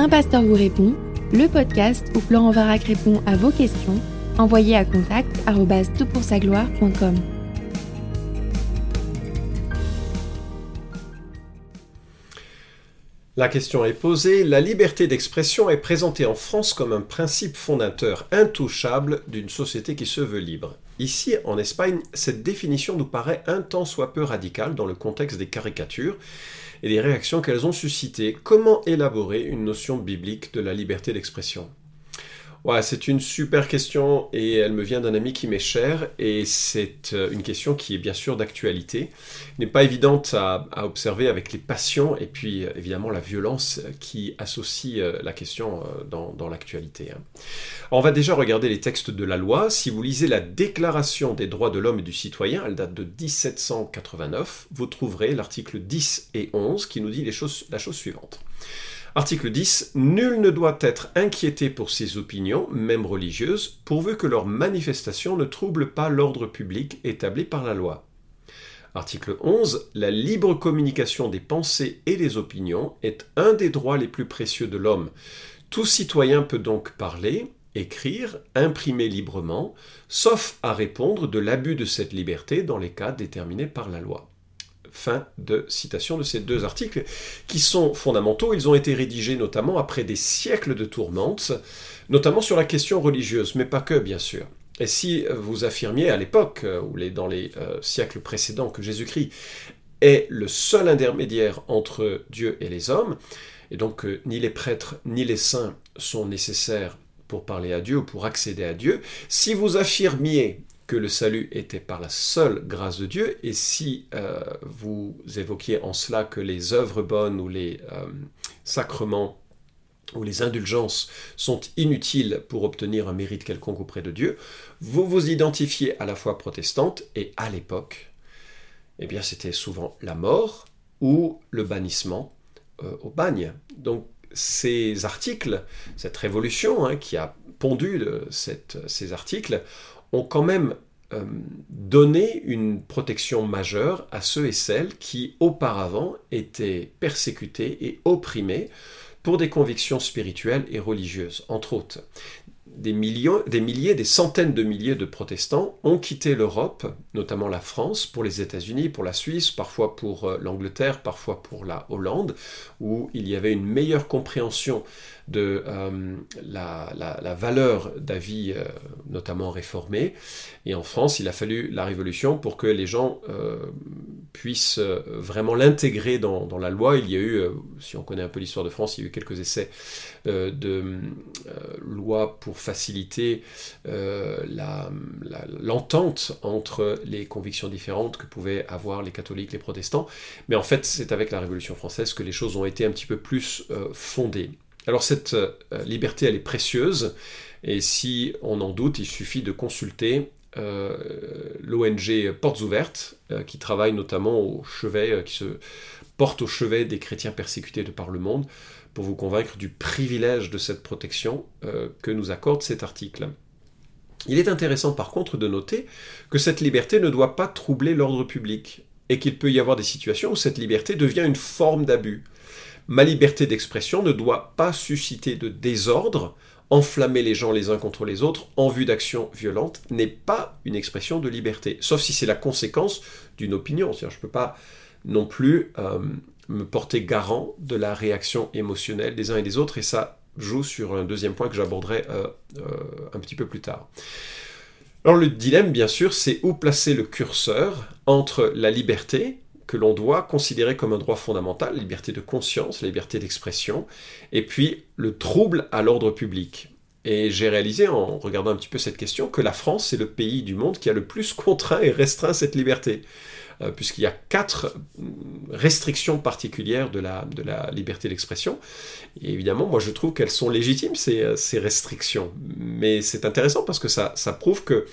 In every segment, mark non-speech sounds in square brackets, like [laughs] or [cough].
Un pasteur vous répond, le podcast où Florent Varac répond à vos questions, envoyez à contact gloire.com La question est posée, la liberté d'expression est présentée en France comme un principe fondateur intouchable d'une société qui se veut libre. Ici, en Espagne, cette définition nous paraît un tant soit peu radicale dans le contexte des caricatures et des réactions qu'elles ont suscitées. Comment élaborer une notion biblique de la liberté d'expression? Ouais, c'est une super question et elle me vient d'un ami qui m'est cher et c'est euh, une question qui est bien sûr d'actualité. N'est pas évidente à, observer avec les passions et puis euh, évidemment la violence qui associe euh, la question dans, l'actualité. Hein. On va déjà regarder les textes de la loi. Si vous lisez la Déclaration des droits de l'homme et du citoyen, elle date de 1789, vous trouverez l'article 10 et 11 qui nous dit la chose suivante. Article 10. Nul ne doit être inquiété pour ses opinions, même religieuses, pourvu que leurs manifestations ne troublent pas l'ordre public établi par la loi. Article 11. La libre communication des pensées et des opinions est un des droits les plus précieux de l'homme. Tout citoyen peut donc parler, écrire, imprimer librement, sauf à répondre de l'abus de cette liberté dans les cas déterminés par la loi. Fin de citation de ces deux articles qui sont fondamentaux. Ils ont été rédigés notamment après des siècles de tourmentes, notamment sur la question religieuse, mais pas que bien sûr. Et si vous affirmiez à l'époque, euh, ou dans les euh, siècles précédents, que Jésus-Christ est le seul intermédiaire entre Dieu et les hommes, et donc euh, ni les prêtres ni les saints sont nécessaires pour parler à Dieu ou pour accéder à Dieu, si vous affirmiez que le salut était par la seule grâce de Dieu, et si euh, vous évoquiez en cela que les œuvres bonnes ou les euh, sacrements ou les indulgences sont inutiles pour obtenir un mérite quelconque auprès de Dieu, vous vous identifiez à la foi protestante, et à l'époque, eh bien c'était souvent la mort ou le bannissement euh, au bagne. Donc ces articles, cette révolution hein, qui a pondu ces articles, ont quand même euh, donné une protection majeure à ceux et celles qui auparavant étaient persécutés et opprimés pour des convictions spirituelles et religieuses, entre autres des, millions, des milliers, des centaines de milliers de protestants ont quitté l'Europe, notamment la France, pour les États-Unis, pour la Suisse, parfois pour euh, l'Angleterre, parfois pour la Hollande, où il y avait une meilleure compréhension de euh, la, valeur d'avis, euh, notamment réformé. Et en France, il a fallu la Révolution pour que les gens puissent vraiment l'intégrer dans, dans, la loi. Il y a eu, si on connaît un peu l'histoire de France, il y a eu quelques essais de lois pour faciliter euh, l'entente entre les convictions différentes que pouvaient avoir les catholiques, les protestants. Mais en fait, c'est avec la Révolution française que les choses ont été un petit peu plus euh, fondées. Alors cette euh, liberté, elle est précieuse, et si on en doute, il suffit de consulter l'ONG Portes Ouvertes, qui travaille notamment au chevet, qui se porte au chevet des chrétiens persécutés de par le monde, pour vous convaincre du privilège de cette protection euh, que nous accorde cet article. Il est intéressant par contre de noter que cette liberté ne doit pas troubler l'ordre public, et qu'il peut y avoir des situations où cette liberté devient une forme d'abus. Ma liberté d'expression ne doit pas susciter de désordre, enflammer les gens les uns contre les autres en vue d'actions violentes n'est pas une expression de liberté, sauf si c'est la conséquence d'une opinion. Je ne peux pas non plus euh, me porter garant de la réaction émotionnelle des uns et des autres, et ça joue sur un deuxième point que j'aborderai euh, euh, un petit peu plus tard. Alors le dilemme, bien sûr, c'est où placer le curseur entre la liberté, que l'on doit considérer comme un droit fondamental, liberté de conscience, liberté d'expression, et puis le trouble à l'ordre public. Et j'ai réalisé en regardant un petit peu cette question que la France est le pays du monde qui a le plus contraint et restreint cette liberté. Euh, puisqu'il y a quatre restrictions particulières de la, liberté d'expression. Et évidemment, moi je trouve qu'elles sont légitimes, ces, euh, restrictions. Mais c'est intéressant parce que ça, ça prouve que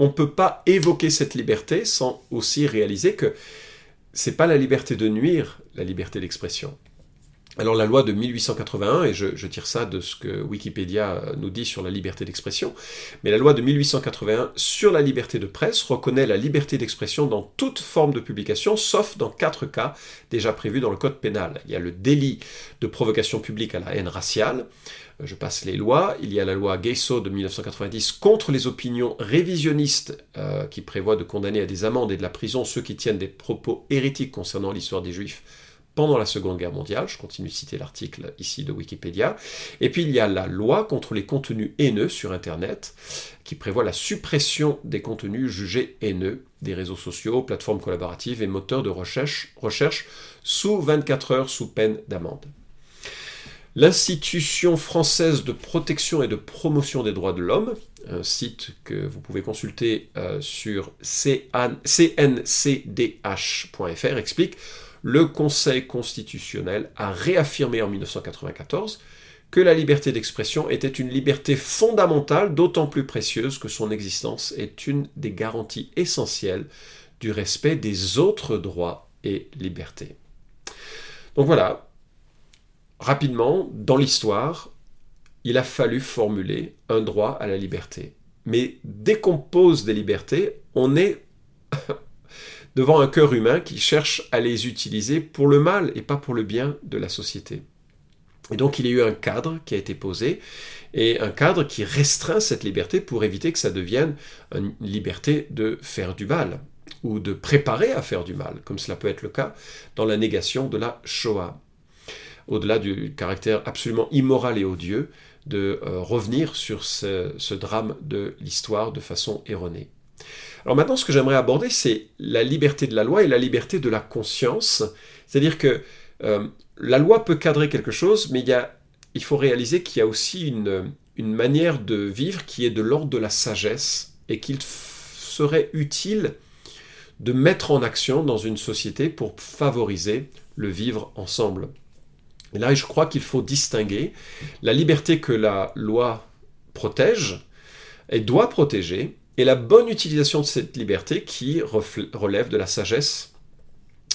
on ne peut pas évoquer cette liberté sans aussi réaliser que c'est pas la liberté de nuire, la liberté d'expression. Alors la loi de 1881, et je, tire ça de ce que Wikipédia nous dit sur la liberté d'expression, mais la loi de 1881 sur la liberté de presse reconnaît la liberté d'expression dans toute forme de publication, sauf dans quatre cas déjà prévus dans le Code pénal. Il y a le délit de provocation publique à la haine raciale, euh, je passe les lois, il y a la loi Gayso de 1990 contre les opinions révisionnistes euh, qui prévoit de condamner à des amendes et de la prison ceux qui tiennent des propos hérétiques concernant l'histoire des Juifs pendant la Seconde Guerre mondiale, je continue de citer l'article ici de Wikipédia, et puis il y a la loi contre les contenus haineux sur Internet, qui prévoit la suppression des contenus jugés haineux des réseaux sociaux, plateformes collaboratives et moteurs de recherche, recherche sous 24 heures sous peine d'amende. L'Institution française de protection et de promotion des droits de l'homme, un site que vous pouvez consulter euh, sur cncdh.fr, explique le Conseil constitutionnel a réaffirmé en 1994 que la liberté d'expression était une liberté fondamentale, d'autant plus précieuse que son existence est une des garanties essentielles du respect des autres droits et libertés. Donc voilà, rapidement, dans l'histoire, il a fallu formuler un droit à la liberté. Mais dès qu'on pose des libertés, on est devant un cœur humain qui cherche à les utiliser pour le mal et pas pour le bien de la société. Et donc il y a eu un cadre qui a été posé, et un cadre qui restreint cette liberté pour éviter que ça devienne une liberté de faire du mal, ou de préparer à faire du mal, comme cela peut être le cas dans la négation de la Shoah. Au-delà du caractère absolument immoral et odieux de euh, revenir sur ce drame de l'histoire de façon erronée. Alors maintenant, ce que j'aimerais aborder, c'est la liberté de la loi et la liberté de la conscience. C'est-à-dire que euh, la loi peut cadrer quelque chose, mais il, faut réaliser qu'il y a aussi une, une, manière de vivre qui est de l'ordre de la sagesse et qu'il serait utile de mettre en action dans une société pour favoriser le vivre ensemble. Et là, je crois qu'il faut distinguer la liberté que la loi protège et doit protéger et la bonne utilisation de cette liberté qui relève de la sagesse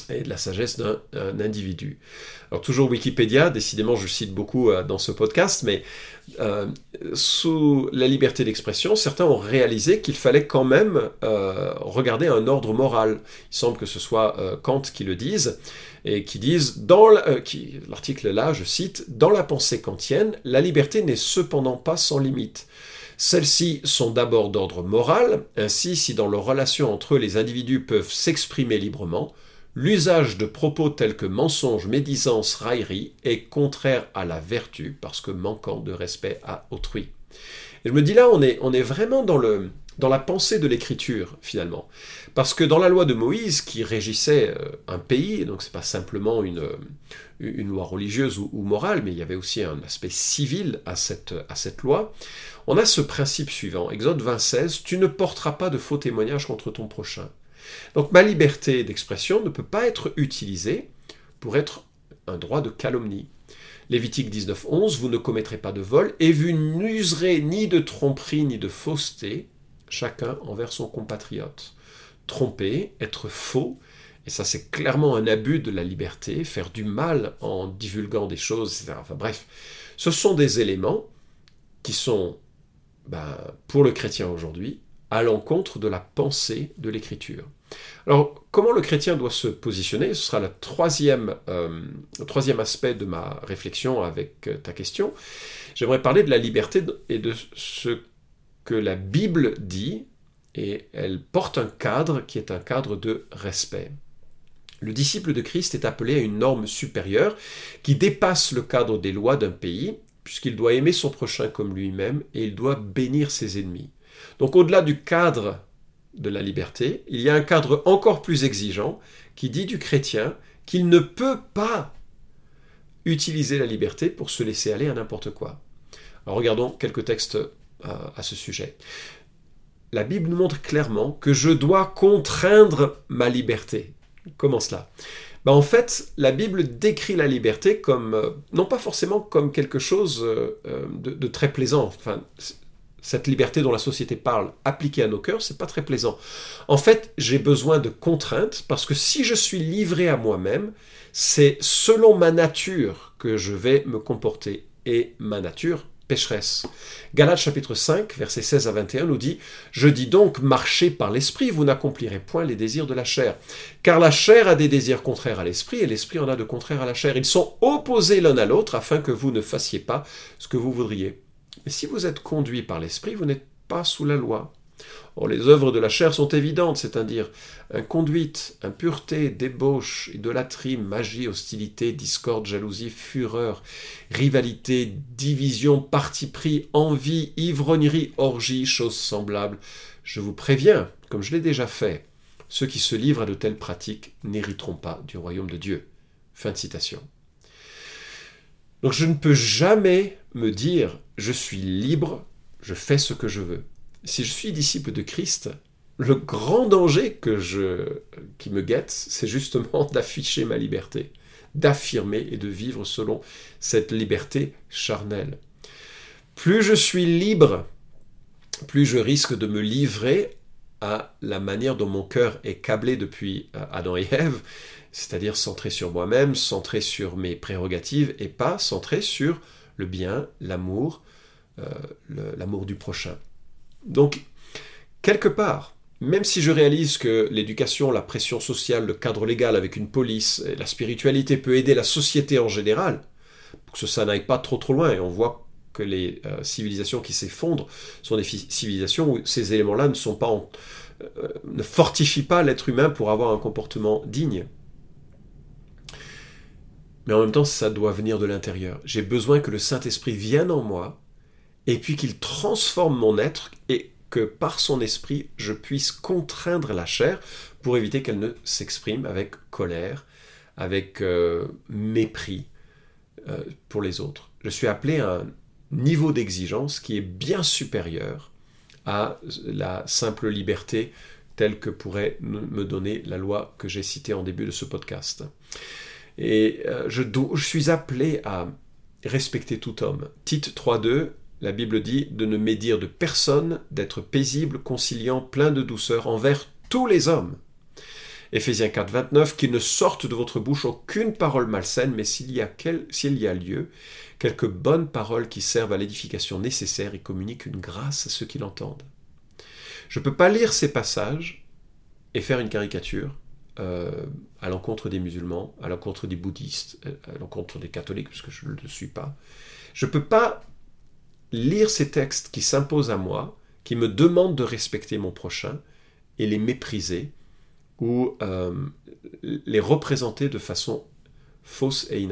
et de la sagesse d'un individu. Alors toujours Wikipédia, décidément je cite beaucoup euh, dans ce podcast, mais euh, sous la liberté d'expression, certains ont réalisé qu'il fallait quand même euh, regarder un ordre moral. Il semble que ce soit Kant qui le dise, et qui disent, dans l'article là, je cite, Dans la pensée kantienne, la liberté n'est cependant pas sans limite. Celles-ci sont d'abord d'ordre moral, ainsi si dans leurs relations entre eux les individus peuvent s'exprimer librement, l'usage de propos tels que mensonges, médisance, raillerie est contraire à la vertu parce que manquant de respect à autrui. Et je me dis là, on est, on est vraiment dans, le, dans la pensée de l'écriture finalement. Parce que dans la loi de Moïse qui régissait euh, un pays, donc c'est pas simplement une, une loi religieuse ou, ou, morale, mais il y avait aussi un aspect civil à cette, à cette loi, on a ce principe suivant, Exode 26, tu ne porteras pas de faux témoignages contre ton prochain. Donc ma liberté d'expression ne peut pas être utilisée pour être un droit de calomnie. Lévitique 19.11, vous ne commettrez pas de vol, et vous n'userez ni de tromperie ni de fausseté, chacun envers son compatriote. Tromper, être faux, et ça c'est clairement un abus de la liberté, faire du mal en divulguant des choses, etc. Enfin bref, ce sont des éléments qui sont ben, pour le chrétien aujourd'hui, à l'encontre de la pensée de l'écriture. Alors, comment le chrétien doit se positionner? Ce sera troisième, euh, le troisième aspect de ma réflexion avec euh, ta question. J'aimerais parler de la liberté et de ce la Bible dit, et elle porte un cadre qui est un cadre de respect. Le disciple de Christ est appelé à une norme supérieure qui dépasse le cadre des lois d'un pays puisqu'il doit aimer son prochain comme lui-même et il doit bénir ses ennemis. Donc au-delà du cadre de la liberté, il y a un cadre encore plus exigeant qui dit du chrétien qu'il ne peut pas utiliser la liberté pour se laisser aller à n'importe quoi. Alors regardons quelques textes à ce sujet. La Bible nous montre clairement que je dois contraindre ma liberté. Comment cela? Bah, en fait, la Bible décrit la liberté comme, euh, non pas forcément comme quelque chose euh, euh, de, très plaisant. Enfin, cette liberté dont la société parle, appliquée à nos cœurs, c'est pas très plaisant. En fait, j'ai besoin de contraintes parce que si je suis livré à moi-même, c'est selon ma nature que je vais me comporter, et ma nature pécheresse. Galates chapitre 5, versets 16 à 21 nous dit Je dis donc, marchez par l'esprit, vous n'accomplirez point les désirs de la chair. Car la chair a des désirs contraires à l'esprit, et l'esprit en a de contraires à la chair. Ils sont opposés l'un à l'autre, afin que vous ne fassiez pas ce que vous voudriez. Mais si vous êtes conduit par l'esprit, vous n'êtes pas sous la loi. Or, les œuvres de la chair sont évidentes, c'est-à-dire inconduite, impureté, débauche, idolâtrie, magie, hostilité, discorde, jalousie, fureur, rivalité, division, parti pris, envie, ivrognerie, orgie, choses semblables. Je vous préviens, comme je l'ai déjà fait, ceux qui se livrent à de telles pratiques n'hériteront pas du royaume de Dieu. Fin de citation. Donc je ne peux jamais me dire je suis libre, je fais ce que je veux si je suis disciple de Christ, le grand danger qui me guette, c'est justement [laughs] d'afficher ma liberté, d'affirmer et de vivre selon cette liberté charnelle. Plus je suis libre, plus je risque de me livrer à la manière dont mon cœur est câblé depuis euh, Adam et Ève, c'est-à-dire centré sur moi-même, centré sur mes prérogatives et pas centré sur le bien, l'amour, euh, l'amour du prochain. Donc, quelque part, même si je réalise que l'éducation, la pression sociale, le cadre légal avec une police, la spiritualité peut aider la société en général, pour que ça n'aille pas trop trop loin, et on voit que les euh, civilisations qui s'effondrent sont des civilisations où ces éléments-là ne sont pas euh, ne fortifient pas l'être humain pour avoir un comportement digne. Mais en même temps, ça doit venir de l'intérieur. J'ai besoin que le Saint-Esprit vienne en moi et puis qu'il transforme mon être et que par son esprit, je puisse contraindre la chair pour éviter qu'elle ne s'exprime avec colère, avec euh, mépris euh, pour les autres. Je suis appelé à un niveau d'exigence qui est bien supérieur à la simple liberté telle que pourrait me donner la loi que j'ai citée en début de ce podcast. Et euh, je, je suis appelé à respecter tout homme. Tite 3.2 la Bible dit de ne médire de personne, d'être paisible, conciliant, plein de douceur envers tous les hommes. Éphésiens 4, 29, qu'il ne sorte de votre bouche aucune parole malsaine, mais s'il y, a lieu, quelques bonnes paroles qui servent à l'édification nécessaire et communiquent une grâce à ceux qui l'entendent. Je ne peux pas lire ces passages et faire une caricature euh, à l'encontre des musulmans, à l'encontre des bouddhistes, euh, à l'encontre des catholiques, puisque je ne le suis pas. Je ne peux pas lire ces textes qui s'imposent à moi, qui me demandent de respecter mon prochain, et les mépriser, ou euh, les représenter de façon fausse et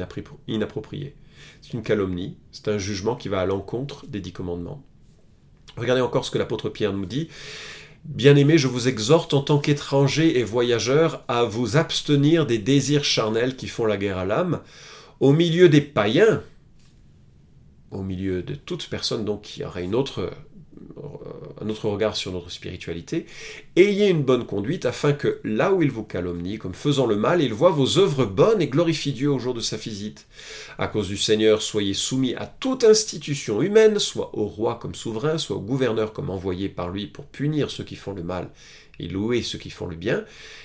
inappropriée. C'est une calomnie, c'est un jugement qui va à l'encontre des dix commandements. Regardez encore ce que l'apôtre Pierre nous dit. Bien-aimés, je vous exhorte en tant qu'étrangers et voyageurs à vous abstenir des désirs charnels qui font la guerre à l'âme, au milieu des païens, au milieu de toute personne donc qui aurait une autre, euh, un autre regard sur notre spiritualité, ayez une bonne conduite afin que là où il vous calomnie, comme faisant le mal, il voit vos œuvres bonnes et glorifie Dieu au jour de sa visite. À cause du Seigneur, soyez soumis à toute institution humaine, soit au roi comme souverain, soit au gouverneur comme envoyé par lui pour punir ceux qui font le mal et louer ceux qui font le bien,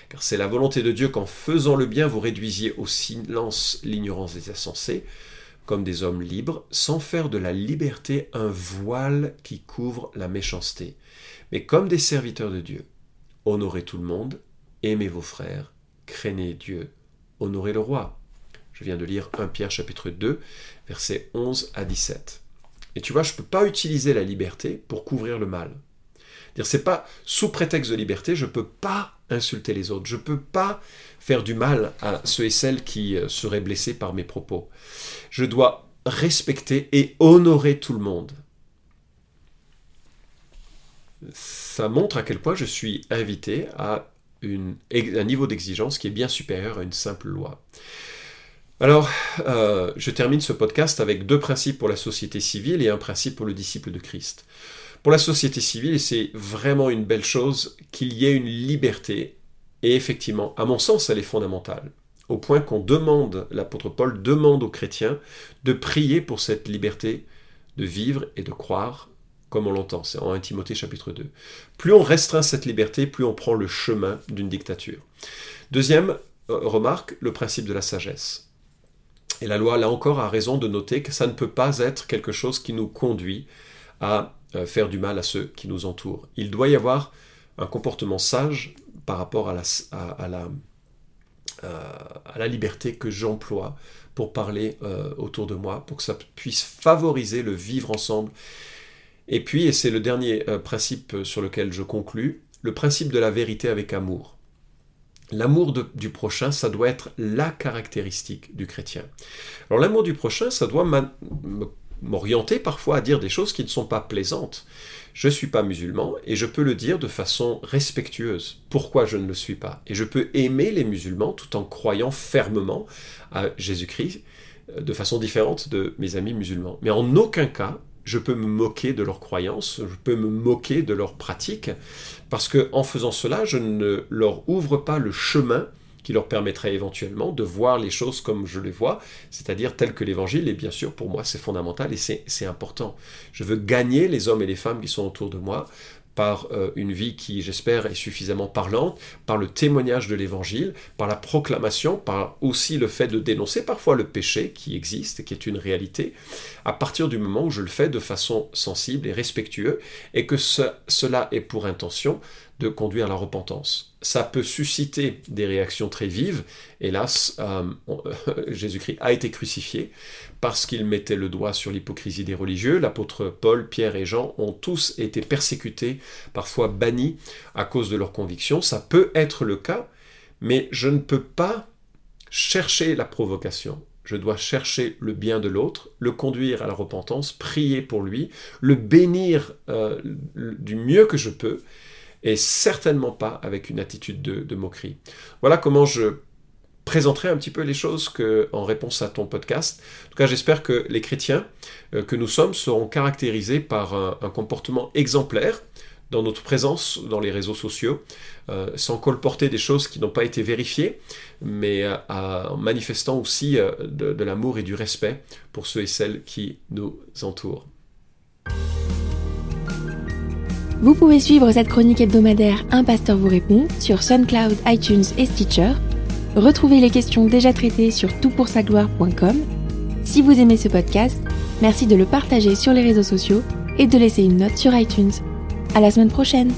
car c'est la volonté de Dieu qu'en faisant le bien vous réduisiez au silence l'ignorance des insensés, comme des hommes libres, sans faire de la liberté un voile qui couvre la méchanceté, mais comme des serviteurs de Dieu. Honorez tout le monde, aimez vos frères, craignez Dieu, honorez le roi. Je viens de lire 1 Pierre chapitre 2, versets 11 à 17. Et tu vois, je ne peux pas utiliser la liberté pour couvrir le mal. C'est pas sous prétexte de liberté, je ne peux pas insulter les autres, je ne peux pas faire du mal à ceux et celles qui euh, seraient blessés par mes propos. Je dois respecter et honorer tout le monde. Ça montre à quel point je suis invité à un niveau d'exigence qui est bien supérieur à une simple loi. Alors, euh, je termine ce podcast avec deux principes pour la société civile et un principe pour le disciple de Christ. Pour la société civile, c'est vraiment une belle chose qu'il y ait une liberté et effectivement, à mon sens, elle est fondamentale, au point qu'on demande, l'apôtre Paul demande aux chrétiens de prier pour cette liberté de vivre et de croire comme on l'entend, c'est en 1 Timothée chapitre 2. Plus on restreint cette liberté, plus on prend le chemin d'une dictature. Deuxième euh, remarque, le principe de la sagesse. Et la loi, là encore, a raison de noter que ça ne peut pas être quelque chose qui nous conduit à faire du mal à ceux qui nous entourent. Il doit y avoir un comportement sage par rapport à la, euh, liberté que j'emploie pour parler euh, autour de moi, pour que ça puisse favoriser le vivre ensemble. Et puis, et c'est le dernier principe sur lequel je conclus, le principe de la vérité avec amour. L'amour du prochain, ça doit être la caractéristique du chrétien. Alors l'amour du prochain, ça doit m'orienter parfois à dire des choses qui ne sont pas plaisantes. Je ne suis pas musulman et je peux le dire de façon respectueuse. Pourquoi je ne le suis pas? Et je peux aimer les musulmans tout en croyant fermement à Jésus-Christ euh, de façon différente de mes amis musulmans. Mais en aucun cas, je peux me moquer de leurs croyances, je peux me moquer de leurs pratiques, parce que en faisant cela, je ne leur ouvre pas le chemin qui leur permettrait éventuellement de voir les choses comme je les vois, c'est-à-dire tel que l'évangile, et bien sûr pour moi c'est fondamental et c'est important. Je veux gagner les hommes et les femmes qui sont autour de moi par euh, une vie qui, j'espère, est suffisamment parlante, par le témoignage de l'Évangile, par la proclamation, par aussi le fait de dénoncer parfois le péché qui existe et qui est une réalité, à partir du moment où je le fais de façon sensible et respectueuse, et que cela est pour intention de conduire à la repentance. Ça peut susciter des réactions très vives. Hélas, euh, [laughs] Jésus-Christ a été crucifié parce qu'il mettait le doigt sur l'hypocrisie des religieux. L'apôtre Paul, Pierre et Jean ont tous été persécutés, parfois bannis à cause de leurs convictions. Ça peut être le cas, mais je ne peux pas chercher la provocation. Je dois chercher le bien de l'autre, le conduire à la repentance, prier pour lui, le bénir euh, du mieux que je peux, et certainement pas avec une attitude de, moquerie. Voilà comment je présenterai un petit peu les choses que, en réponse à ton podcast. En tout cas, j'espère que les chrétiens euh, que nous sommes seront caractérisés par un, comportement exemplaire dans notre présence dans les réseaux sociaux, euh, sans colporter des choses qui n'ont pas été vérifiées, mais euh, en manifestant aussi de l'amour et du respect pour ceux et celles qui nous entourent. Vous pouvez suivre cette chronique hebdomadaire Un pasteur vous répond sur SoundCloud, iTunes et Stitcher. Retrouvez les questions déjà traitées sur toutpoursagloire.com. Si vous aimez ce podcast, merci de le partager sur les réseaux sociaux et de laisser une note sur iTunes. À la semaine prochaine!